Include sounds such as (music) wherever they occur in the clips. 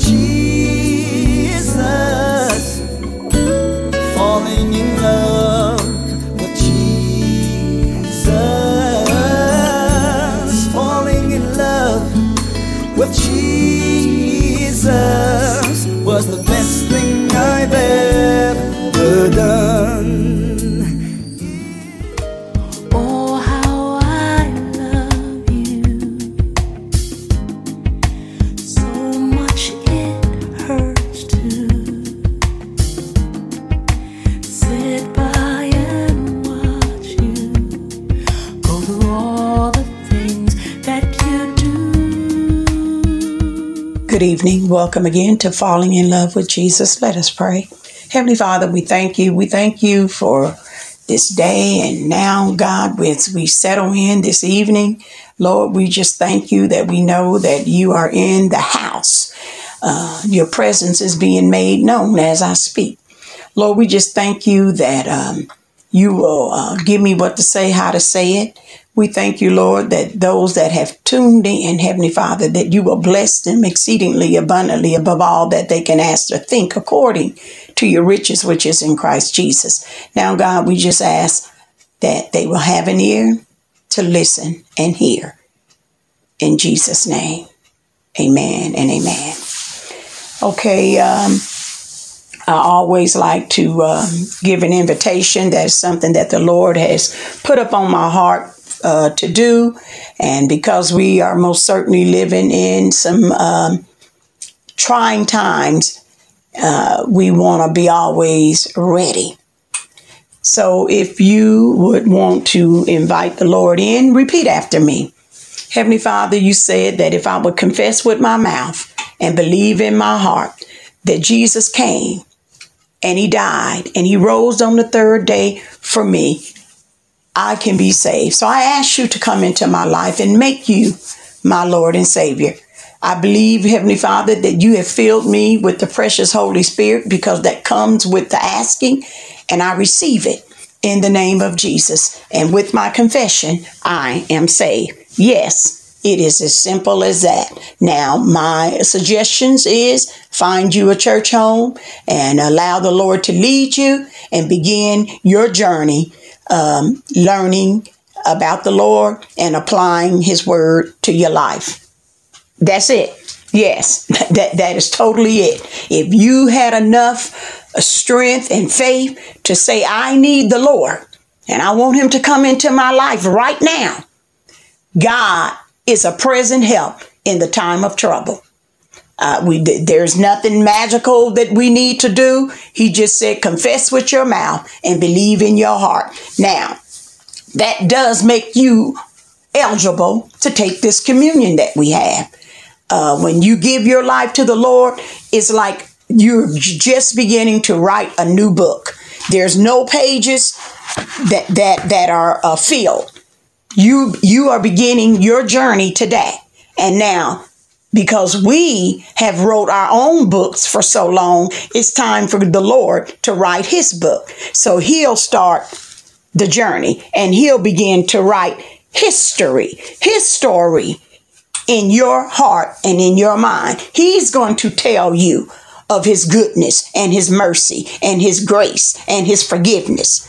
Jesus, Welcome again to Falling in Love with Jesus. Let us pray. Heavenly Father, we thank you. We thank you for this day and now, God, as we settle in this evening, Lord, we just thank you that we know that you are in the house. Uh, your presence is being made known as I speak. Lord, we just thank you that um, you will uh, give me what to say, how to say it. We thank you, Lord, that those that have tuned in, Heavenly Father, that you will bless them exceedingly abundantly above all that they can ask or think according to your riches, which is in Christ Jesus. Now, God, we just ask that they will have an ear to listen and hear. In Jesus' name, amen and amen. Okay, um, I always like to um, give an invitation. That's something that the Lord has put up on my heart uh, to do. And because we are most certainly living in some um, trying times, uh, we want to be always ready. So if you would want to invite the Lord in, repeat after me. Heavenly Father, you said that if I would confess with my mouth and believe in my heart that Jesus came and he died and he rose on the third day for me, I can be saved. So I ask you to come into my life and make you my Lord and Savior. I believe, Heavenly Father, that you have filled me with the precious Holy Spirit because that comes with the asking, and I receive it in the name of Jesus. And with my confession, I am saved. Yes, it is as simple as that. Now, my suggestions is find you a church home and allow the Lord to lead you and begin your journey um, learning about the Lord and applying His word to your life. That's it. Yes, (laughs) that, that is totally it. If you had enough strength and faith to say, I need the Lord and I want Him to come into my life right now, God is a present help in the time of trouble. Uh, we there's nothing magical that we need to do. He just said, confess with your mouth and believe in your heart. Now, that does make you eligible to take this communion that we have. Uh, when you give your life to the Lord, it's like you're just beginning to write a new book. There's no pages that that that are uh, filled. You you are beginning your journey today, and now because we have wrote our own books for so long, it's time for the Lord to write His book. So He'll start the journey, and He'll begin to write history, His story in your heart and in your mind. He's going to tell you of his goodness and his mercy and his grace and his forgiveness.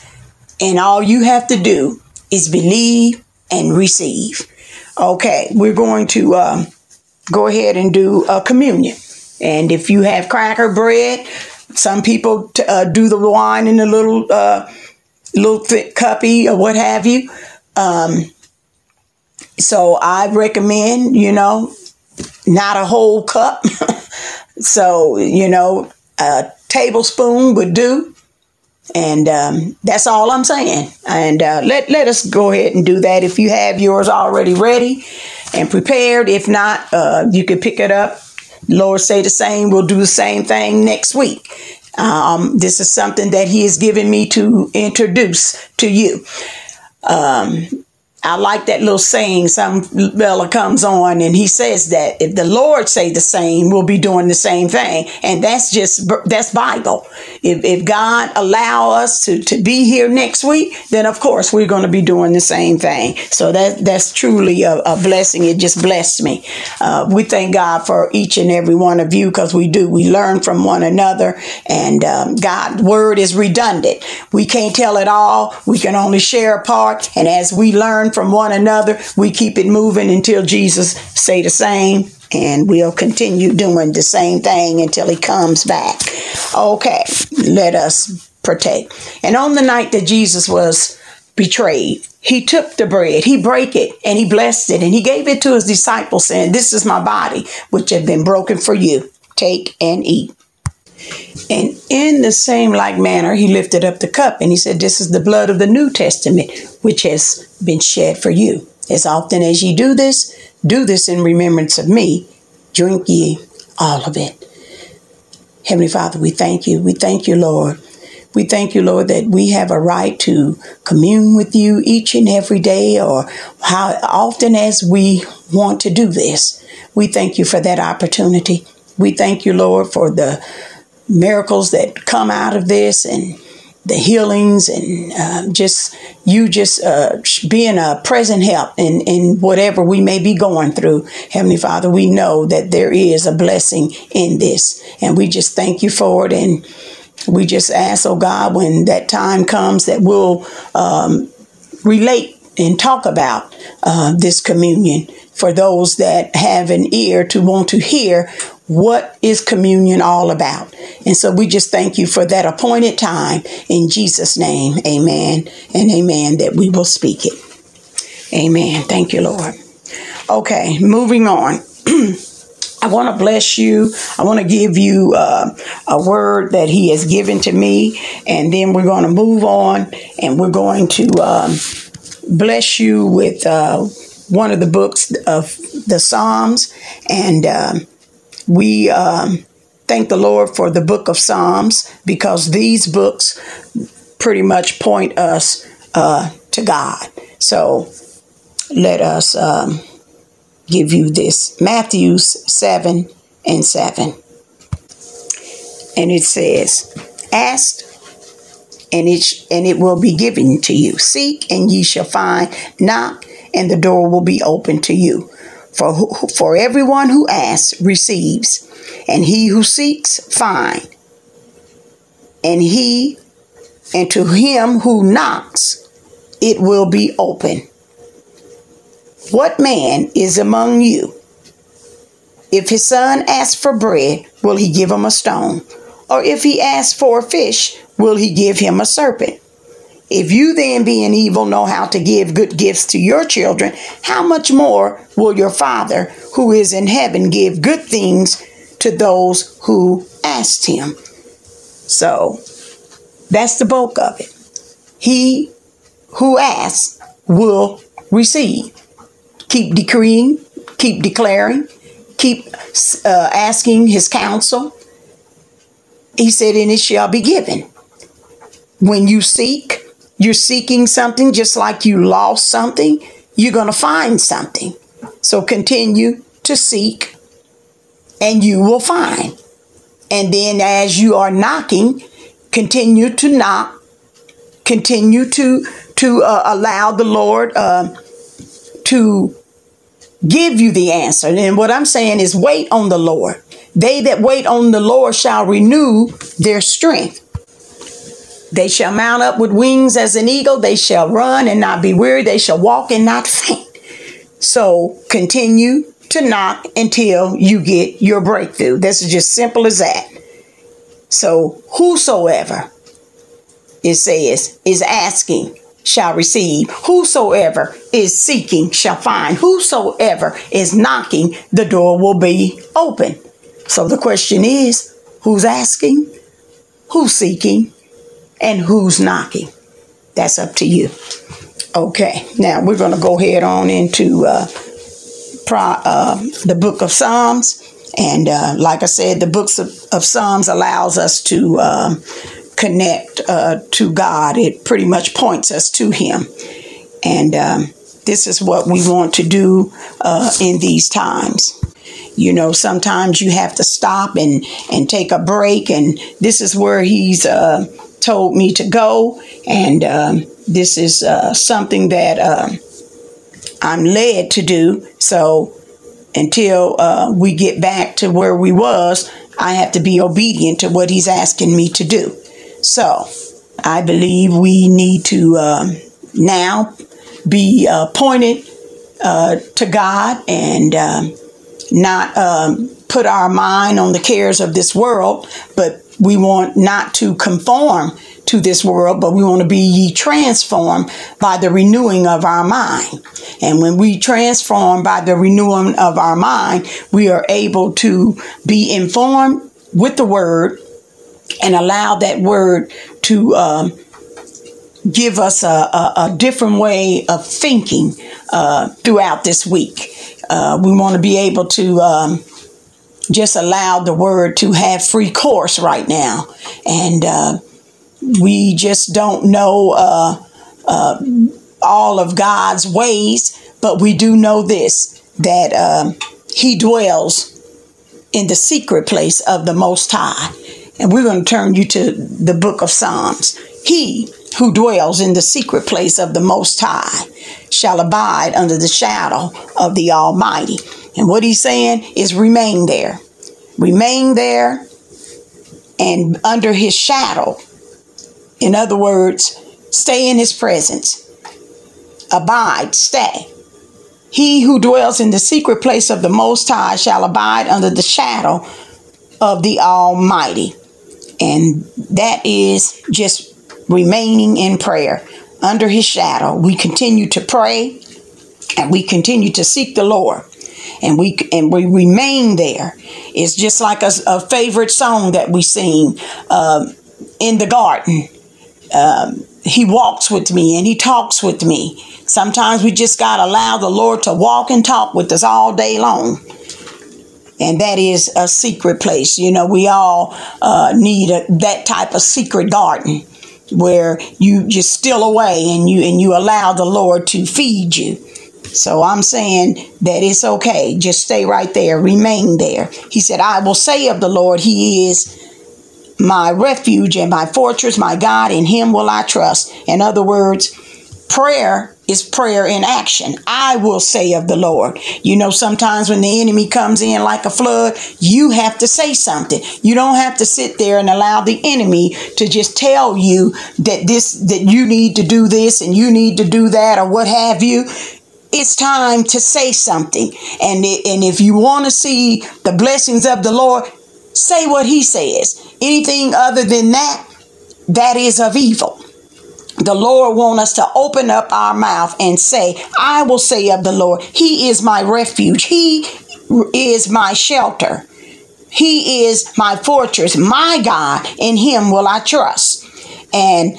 And all you have to do is believe and receive. Okay, we're going to um, go ahead and do a communion. And if you have cracker bread, some people t- uh, do the wine in a little, uh, little thick cuppy or what have you. Um, so I recommend, you know, not a whole cup. (laughs) so, you know, a tablespoon would do. And um, that's all I'm saying. And uh, let, let us go ahead and do that. If you have yours already ready and prepared, if not, uh, you can pick it up. Lord say the same. We'll do the same thing next week. Um, this is something that He has given me to introduce to you. Um, I like that little saying. Some fella comes on and he says that if the Lord say the same, we'll be doing the same thing, and that's just that's Bible. If, if God allow us to, to be here next week, then of course we're going to be doing the same thing. So that that's truly a, a blessing. It just blessed me. Uh, we thank God for each and every one of you because we do. We learn from one another, and um, God's word is redundant. We can't tell it all. We can only share a part, and as we learn from one another. We keep it moving until Jesus say the same and we'll continue doing the same thing until he comes back. Okay, let us protect. And on the night that Jesus was betrayed, he took the bread, he broke it, and he blessed it, and he gave it to his disciples, saying, This is my body, which have been broken for you. Take and eat. And in the same like manner, he lifted up the cup and he said, This is the blood of the New Testament, which has been shed for you. As often as ye do this, do this in remembrance of me. Drink ye all of it. Heavenly Father, we thank you. We thank you, Lord. We thank you, Lord, that we have a right to commune with you each and every day or how often as we want to do this. We thank you for that opportunity. We thank you, Lord, for the miracles that come out of this and the healings and uh, just you just uh, being a present help in, in whatever we may be going through. Heavenly Father, we know that there is a blessing in this and we just thank you for it. And we just ask, oh God, when that time comes that we'll um, relate and talk about uh, this communion for those that have an ear to want to hear what is communion all about? And so we just thank you for that appointed time in Jesus' name. Amen and amen that we will speak it. Amen. Thank you, Lord. Okay, moving on. (clears throat) I want to bless you. I want to give you uh, a word that He has given to me, and then we're going to move on and we're going to um, bless you with uh, one of the books of the Psalms. And um, we um, thank the Lord for the book of Psalms because these books pretty much point us uh, to God. So let us um, give you this Matthew 7 and 7. And it says, Ask and it, sh- and it will be given to you. Seek and ye shall find. Knock and the door will be open to you. For, for everyone who asks receives, and he who seeks finds, and he and to him who knocks it will be open. What man is among you? If his son asks for bread, will he give him a stone? Or if he asks for a fish, will he give him a serpent? If you then, being evil, know how to give good gifts to your children, how much more will your Father who is in heaven give good things to those who asked him? So that's the bulk of it. He who asks will receive. Keep decreeing, keep declaring, keep uh, asking his counsel. He said, and it shall be given. When you seek, you're seeking something just like you lost something, you're going to find something. So continue to seek and you will find. And then as you are knocking, continue to knock, continue to to uh, allow the Lord uh, to give you the answer. And what I'm saying is wait on the Lord. They that wait on the Lord shall renew their strength. They shall mount up with wings as an eagle. They shall run and not be weary. They shall walk and not faint. So continue to knock until you get your breakthrough. This is just simple as that. So whosoever it says is asking shall receive. Whosoever is seeking shall find. Whosoever is knocking, the door will be open. So the question is, who's asking? Who's seeking? And who's knocking. That's up to you. Okay, now we're going to go ahead on into uh, pro, uh, the book of Psalms. And uh, like I said, the books of, of Psalms allows us to um, connect uh, to God. It pretty much points us to Him. And um, this is what we want to do uh, in these times. You know, sometimes you have to stop and, and take a break, and this is where he's uh, told me to go, and um, this is uh, something that uh, I'm led to do. So until uh, we get back to where we was, I have to be obedient to what he's asking me to do. So I believe we need to um, now be pointed uh, to God and um, not um, put our mind on the cares of this world, but we want not to conform to this world, but we want to be ye transformed by the renewing of our mind. And when we transform by the renewing of our mind, we are able to be informed with the word and allow that word to um, give us a, a, a, different way of thinking uh, throughout this week. Uh, we want to be able to um, just allowed the word to have free course right now. And uh, we just don't know uh, uh, all of God's ways, but we do know this that um, He dwells in the secret place of the Most High. And we're going to turn you to the book of Psalms. He who dwells in the secret place of the Most High shall abide under the shadow of the Almighty. And what he's saying is remain there. Remain there and under his shadow. In other words, stay in his presence. Abide, stay. He who dwells in the secret place of the Most High shall abide under the shadow of the Almighty. And that is just remaining in prayer under his shadow. We continue to pray and we continue to seek the Lord. And we and we remain there. It's just like a, a favorite song that we sing uh, in the garden. Um, he walks with me and he talks with me. Sometimes we just got to allow the Lord to walk and talk with us all day long and that is a secret place. You know, we all uh, need a, that type of secret garden where you just still away and you and you allow the Lord to feed you. So I'm saying that it's okay. Just stay right there, remain there. He said, I will say of the Lord, He is my refuge and my fortress, my God, in Him will I trust. In other words, prayer is prayer in action. I will say of the Lord. You know, sometimes when the enemy comes in like a flood, you have to say something. You don't have to sit there and allow the enemy to just tell you that this, that you need to do this and you need to do that or what have you it's time to say something. And, and if you want to see the blessings of the Lord, say what he says. Anything other than that, that is of evil the Lord want us to open up our mouth and say, I will say of the Lord, He is my refuge. He is my shelter. He is my fortress, my God. In Him will I trust. And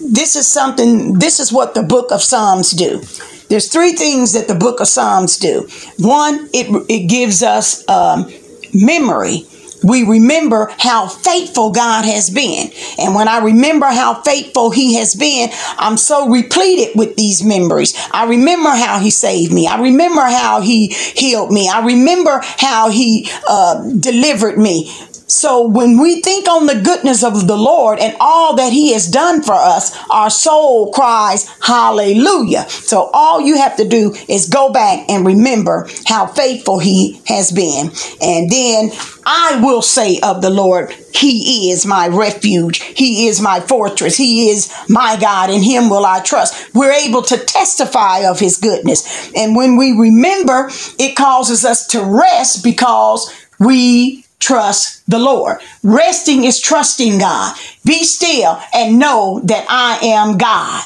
this is something, this is what the book of Psalms do. There's three things that the book of Psalms do. One, it, it gives us um, memory we remember how faithful God has been. And when I remember how faithful He has been, I'm so repleted with these memories. I remember how He saved me. I remember how He healed me. I remember how He uh, delivered me. So when we think on the goodness of the Lord and all that he has done for us, our soul cries hallelujah. So all you have to do is go back and remember how faithful he has been. And then I will say of the Lord, he is my refuge. He is my fortress. He is my God. In him will I trust. We're able to testify of his goodness. And when we remember, it causes us to rest because we trust the Lord. Resting is trusting God. Be still and know that I am God.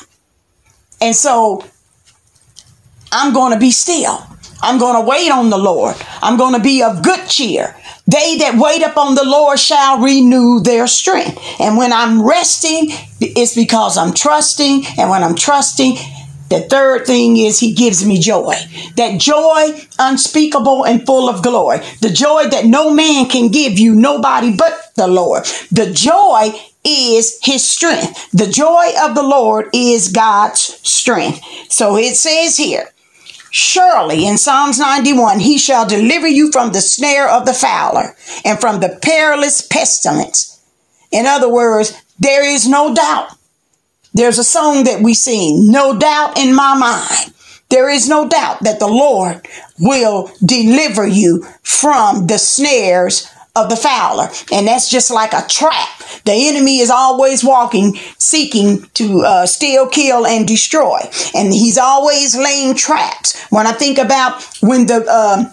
And so I'm going to be still. I'm going to wait on the Lord. I'm going to be of good cheer. They that wait upon the Lord shall renew their strength. And when I'm resting, it's because I'm trusting. And when I'm trusting, the third thing is he gives me joy. That joy unspeakable and full of glory. The joy that no man can give you, nobody but the Lord. The joy is his strength. The joy of the Lord is God's strength. So it says here, Surely in Psalms 91, he shall deliver you from the snare of the fowler and from the perilous pestilence. In other words, there is no doubt. There's a song that we sing, No Doubt in My Mind. There is no doubt that the Lord will deliver you from the snares of the fowler. And that's just like a trap. The enemy is always walking, seeking to uh, steal, kill, and destroy. And he's always laying traps. When I think about when the, uh,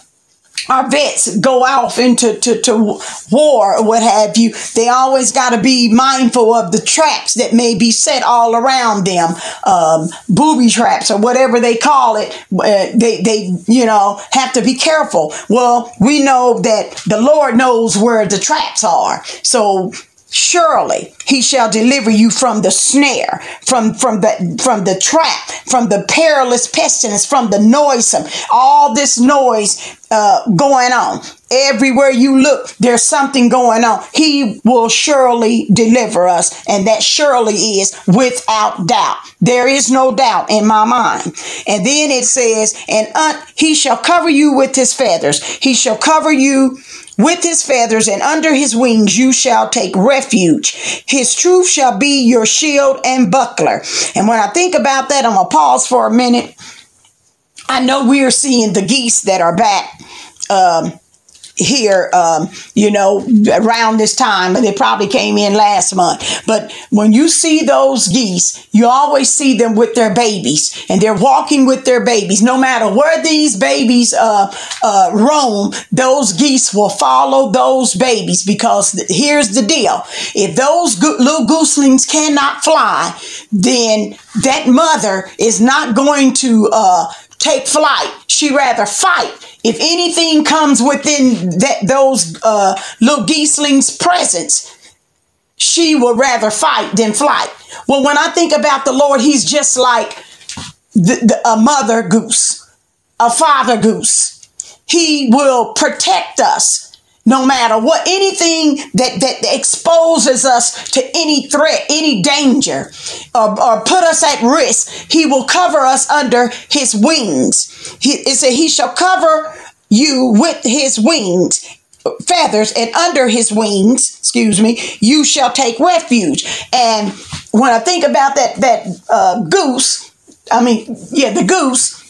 our vets go off into to, to war or what have you, they always got to be mindful of the traps that may be set all around them, um, booby traps or whatever they call it. Uh, they, they, you know, have to be careful. Well, we know that the Lord knows where the traps are. So surely he shall deliver you from the snare from from the from the trap from the perilous pestilence from the noisome all this noise uh, going on everywhere you look there's something going on he will surely deliver us and that surely is without doubt there is no doubt in my mind and then it says and un- he shall cover you with his feathers he shall cover you with his feathers and under his wings you shall take refuge. His truth shall be your shield and buckler. And when I think about that, I'm going to pause for a minute. I know we are seeing the geese that are back. Um, here, um, you know, around this time. They probably came in last month. But when you see those geese, you always see them with their babies and they're walking with their babies. No matter where these babies uh, uh, roam, those geese will follow those babies because th- here's the deal. If those go- little gooselings cannot fly, then that mother is not going to uh, take flight. She rather fight if anything comes within that those uh, little geeslings' presence, she will rather fight than flight. Well, when I think about the Lord, He's just like the, the, a mother goose, a father goose. He will protect us no matter what anything that, that exposes us to any threat any danger or, or put us at risk he will cover us under his wings. He, it said he shall cover you with his wings feathers and under his wings excuse me you shall take refuge. And when i think about that that uh, goose i mean yeah the goose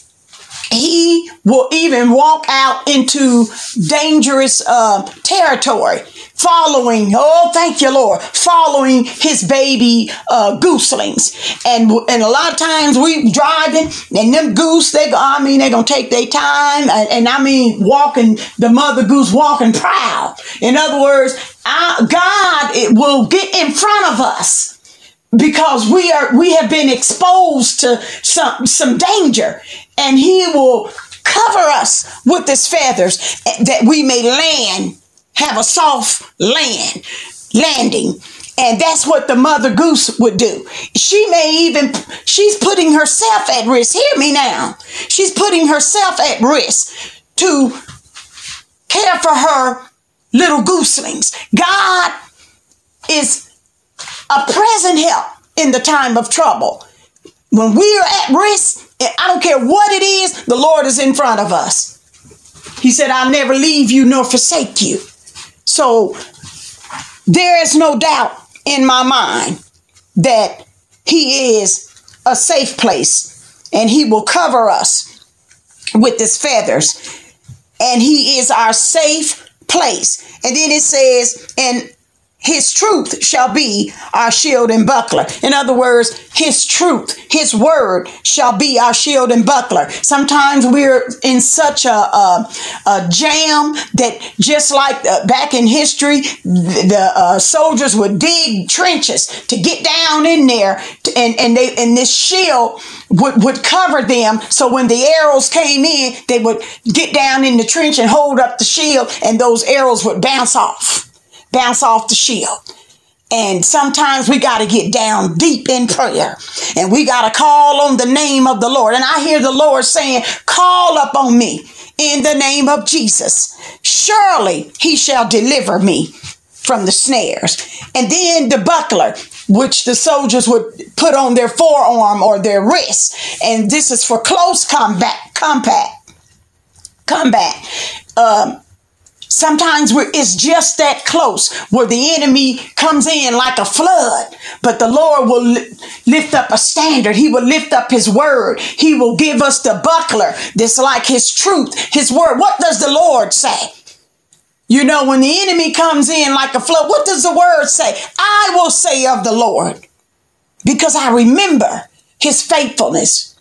he will even walk out into dangerous uh, territory following oh thank you lord following his baby uh, gooselings. And and a lot of times we driving and them goose they go i mean they're gonna take their time and, and i mean walking the mother goose walking proud. In other words god it will get in front of us because we are we have been exposed to some some danger and he will cover us with his feathers eh, that we may land have a soft land landing. And that's what the mother goose would do. She may even she's putting herself at risk. Hear me now. She's putting herself at risk to care for her little gooselings. God is a present help in the time of trouble. When we are at risk, I don't care what it is, the Lord is in front of us. He said, I'll never leave you nor forsake you. So there is no doubt in my mind that He is a safe place and He will cover us with His feathers. And He is our safe place. And then it says, and his truth shall be our shield and buckler. In other words, His truth, His word shall be our shield and buckler. Sometimes we're in such a, a, a jam that just like uh, back in history, the, uh, soldiers would dig trenches to get down in there, to, and and they and this shield would would cover them. So when the arrows came in, they would get down in the trench and hold up the shield, and those arrows would bounce off bounce off the shield. And sometimes we got to get down deep in prayer and we got to call on the name of the Lord. And I hear the Lord saying, Call up on me in the name of Jesus. Surely he shall deliver me from the snares. And then the buckler, which the soldiers would put on their forearm or their wrist. And this is for close combat, combat, combat. Um, Sometimes it's just that close where the enemy comes in like a flood, but the Lord will lift up a standard. He will lift up his word. He will give us the buckler that's like his truth, his word. What does the Lord say? You know, when the enemy comes in like a flood, what does the word say? I will say of the Lord because I remember his faithfulness.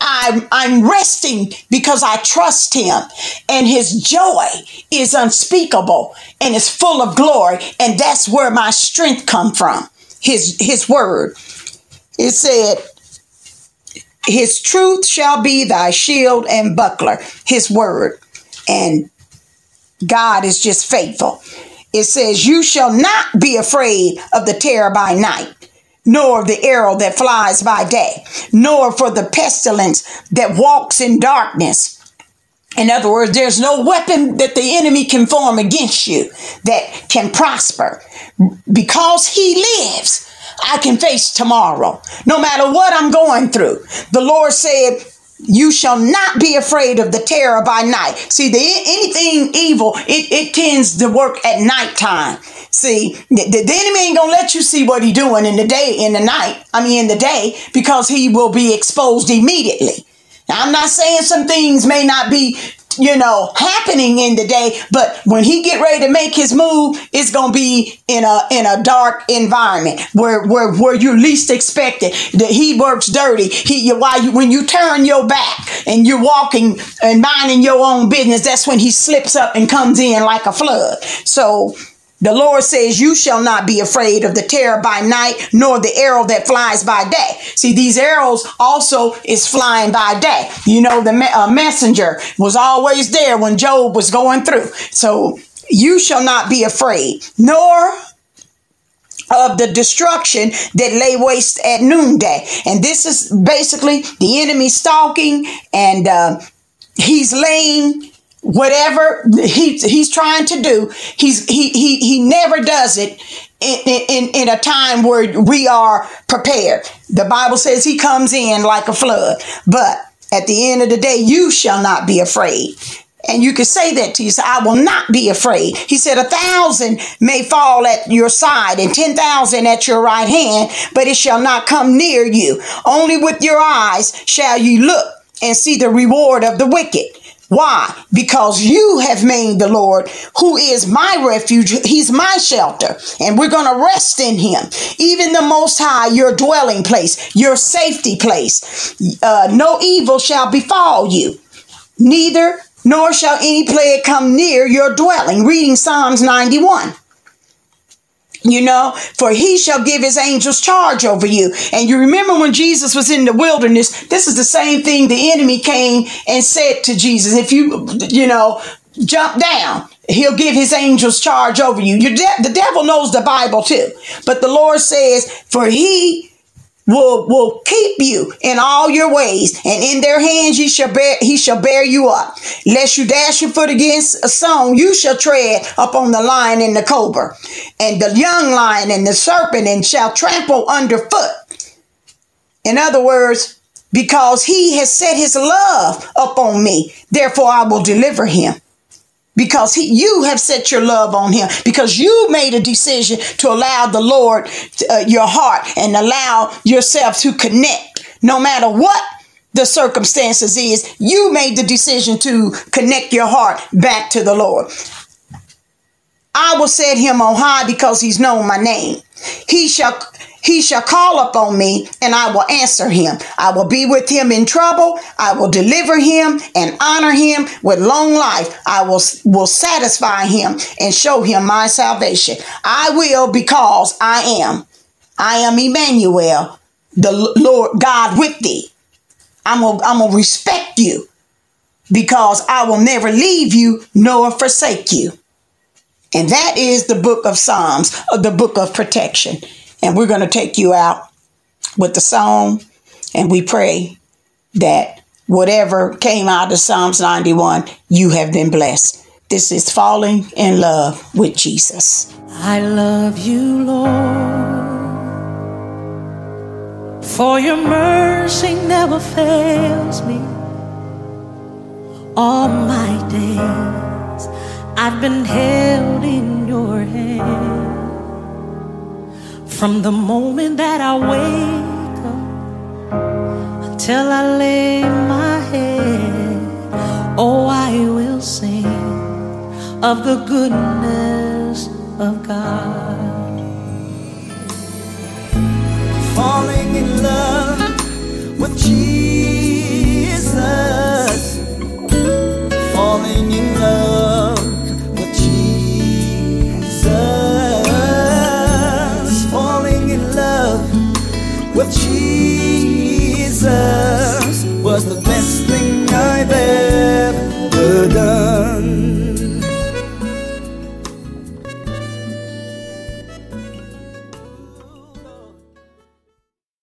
I'm, I'm resting because I trust him and his joy is unspeakable and is full of glory. And that's where my strength come from. His, his word. It said, his truth shall be thy shield and buckler, his word. And God is just faithful. It says, you shall not be afraid of the terror by night nor the arrow that flies by day, nor for the pestilence that walks in darkness. In other words, there's no weapon that the enemy can form against you that can prosper. Because he lives, I can face tomorrow, no matter what I'm going through. The Lord said, you shall not be afraid of the terror by night. See, the, anything evil, it, it tends to work at nighttime. See, the, the enemy ain't gonna let you see what he doing in the day, in the night. I mean, in the day, because he will be exposed immediately. Now, I'm not saying some things may not be you know, happening in the day, but when he get ready to make his move, it's gonna be in a in a dark environment where where where you least expect it. That he works dirty. He you, why you when you turn your back and you're walking and minding your own business, that's when he slips up and comes in like a flood. So the Lord says, You shall not be afraid of the terror by night, nor the arrow that flies by day. See, these arrows also is flying by day. You know, the me- uh, messenger was always there when Job was going through. So you shall not be afraid, nor of the destruction that lay waste at noonday. And this is basically the enemy stalking and uh, he's laying whatever he, he's trying to do, he's he he he never does it in, in, in a time where we are prepared. The Bible says he comes in like a flood, but at the end of the day, you shall not be afraid. And you can say that to yourself, I will not be afraid. He said, A thousand may fall at your side and 10,000 at your right hand, but it shall not come near you. Only with your eyes shall you look and see the reward of the wicked. Why? Because you have made the Lord, who is my refuge, he's my shelter, and we're going to rest in him. Even the Most High, your dwelling place, your safety place. Uh, no evil shall befall you, neither nor shall any plague come near your dwelling. Reading Psalms 91 you know, for he shall give his angels charge over you. And you remember when Jesus was in the wilderness, this is the same thing the enemy came and said to Jesus. If you, you know, jump down, he'll give his angels charge over you. De- the devil knows the Bible too. But the Lord says, for he will will keep you in all your ways, and in their hands he shall bear he shall bear you up. Lest you dash your foot against a stone, you shall tread upon the lion and the cobra, and the young lion and the serpent, and shall trample underfoot. In other words, because he has set his love upon me, therefore I will deliver him because he, you have set your love on him. Because you made a decision to allow the lord uh, your heart and allow yourself to connect. No matter what the circumstances is you made the decision to connect your heart back to the lord. I will set him on high because he's known my name. He shall he shall call upon me and I will answer him. I will be with him in trouble. I will deliver him and honor him with long life. I will, will satisfy him and show him my salvation. I will because I am. I am Emmanuel, the Lord God with thee. I'm going I'm to respect you because I will never leave you nor forsake you. And that is the book of Psalms, uh, the book of protection. And we're going to take you out with the song. And we pray that whatever came out of Psalms 91, you have been blessed. This is Falling in Love with Jesus. I love you, Lord, for your mercy never fails me. All my days I've been held in your hand. From the moment that I wake up until I lay my head, oh, I will sing of the goodness of God. Falling in love with Jesus, falling in love.